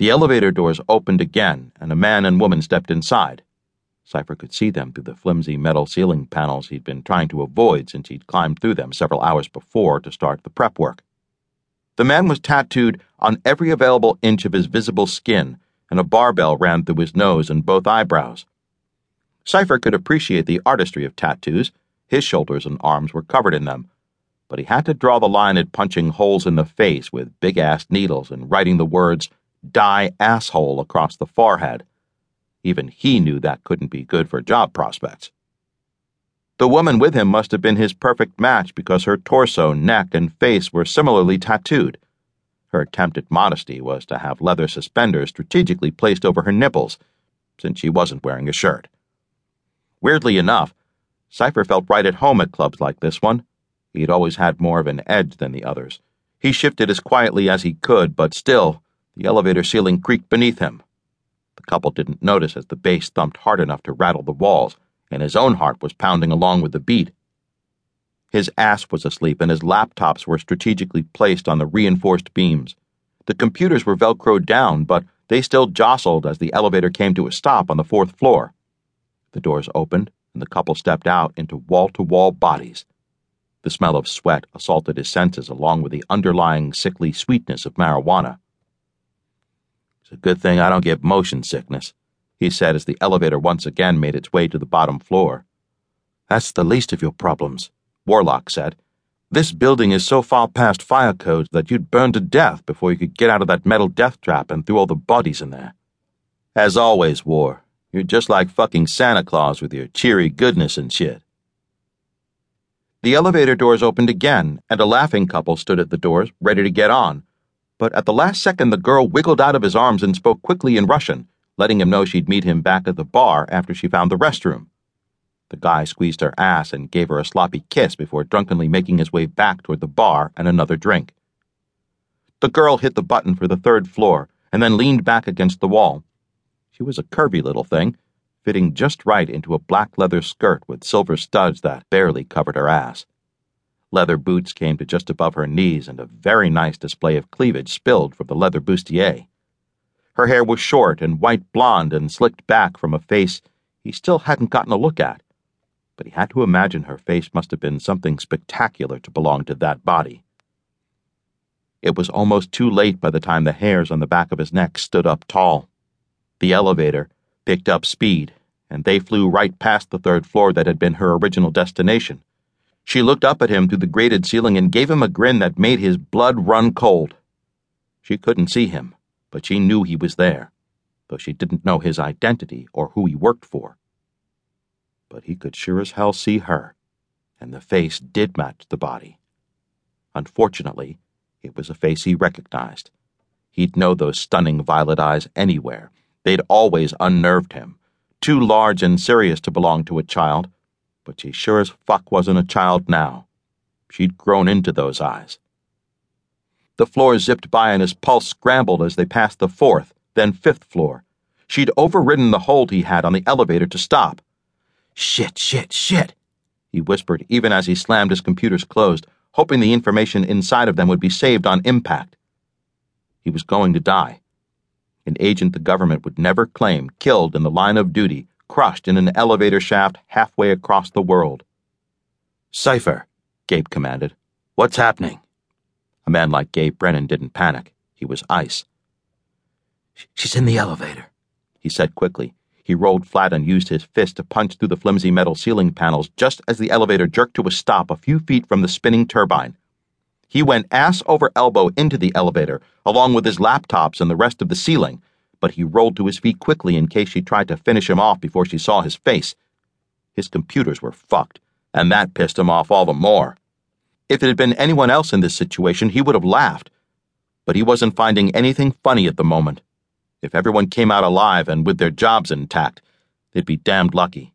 The elevator doors opened again, and a man and woman stepped inside. Cypher could see them through the flimsy metal ceiling panels he'd been trying to avoid since he'd climbed through them several hours before to start the prep work. The man was tattooed on every available inch of his visible skin, and a barbell ran through his nose and both eyebrows. Cypher could appreciate the artistry of tattoos. His shoulders and arms were covered in them, but he had to draw the line at punching holes in the face with big ass needles and writing the words, die asshole across the forehead. Even he knew that couldn't be good for job prospects. The woman with him must have been his perfect match because her torso, neck, and face were similarly tattooed. Her attempt at modesty was to have leather suspenders strategically placed over her nipples, since she wasn't wearing a shirt. Weirdly enough, Cypher felt right at home at clubs like this one. He'd always had more of an edge than the others. He shifted as quietly as he could, but still, the elevator ceiling creaked beneath him. The couple didn't notice as the bass thumped hard enough to rattle the walls, and his own heart was pounding along with the beat. His ass was asleep, and his laptops were strategically placed on the reinforced beams. The computers were velcroed down, but they still jostled as the elevator came to a stop on the fourth floor. The doors opened, and the couple stepped out into wall to wall bodies. The smell of sweat assaulted his senses along with the underlying sickly sweetness of marijuana. It's a good thing I don't get motion sickness, he said as the elevator once again made its way to the bottom floor. That's the least of your problems, Warlock said. This building is so far past fire codes that you'd burn to death before you could get out of that metal death trap and through all the bodies in there. As always, War, you're just like fucking Santa Claus with your cheery goodness and shit. The elevator doors opened again, and a laughing couple stood at the doors, ready to get on but at the last second the girl wiggled out of his arms and spoke quickly in Russian, letting him know she'd meet him back at the bar after she found the restroom. The guy squeezed her ass and gave her a sloppy kiss before drunkenly making his way back toward the bar and another drink. The girl hit the button for the third floor and then leaned back against the wall. She was a curvy little thing, fitting just right into a black leather skirt with silver studs that barely covered her ass. Leather boots came to just above her knees, and a very nice display of cleavage spilled from the leather bustier. Her hair was short and white blonde and slicked back from a face he still hadn't gotten a look at, but he had to imagine her face must have been something spectacular to belong to that body. It was almost too late by the time the hairs on the back of his neck stood up tall. The elevator picked up speed, and they flew right past the third floor that had been her original destination she looked up at him through the grated ceiling and gave him a grin that made his blood run cold. She couldn't see him, but she knew he was there, though she didn't know his identity or who he worked for. But he could sure as hell see her, and the face did match the body. Unfortunately, it was a face he recognized. He'd know those stunning violet eyes anywhere. They'd always unnerved him, too large and serious to belong to a child but she sure as fuck wasn't a child now. She'd grown into those eyes. The floor zipped by and his pulse scrambled as they passed the fourth, then fifth floor. She'd overridden the hold he had on the elevator to stop. Shit, shit, shit, he whispered even as he slammed his computers closed, hoping the information inside of them would be saved on impact. He was going to die. An agent the government would never claim killed in the line of duty crushed in an elevator shaft halfway across the world. Cypher, Gabe commanded. What's happening? A man like Gabe Brennan didn't panic. He was ice. She's in the elevator, he said quickly. He rolled flat and used his fist to punch through the flimsy metal ceiling panels just as the elevator jerked to a stop a few feet from the spinning turbine. He went ass over elbow into the elevator, along with his laptops and the rest of the ceiling, but he rolled to his feet quickly in case she tried to finish him off before she saw his face. His computers were fucked, and that pissed him off all the more. If it had been anyone else in this situation, he would have laughed. But he wasn't finding anything funny at the moment. If everyone came out alive and with their jobs intact, they'd be damned lucky.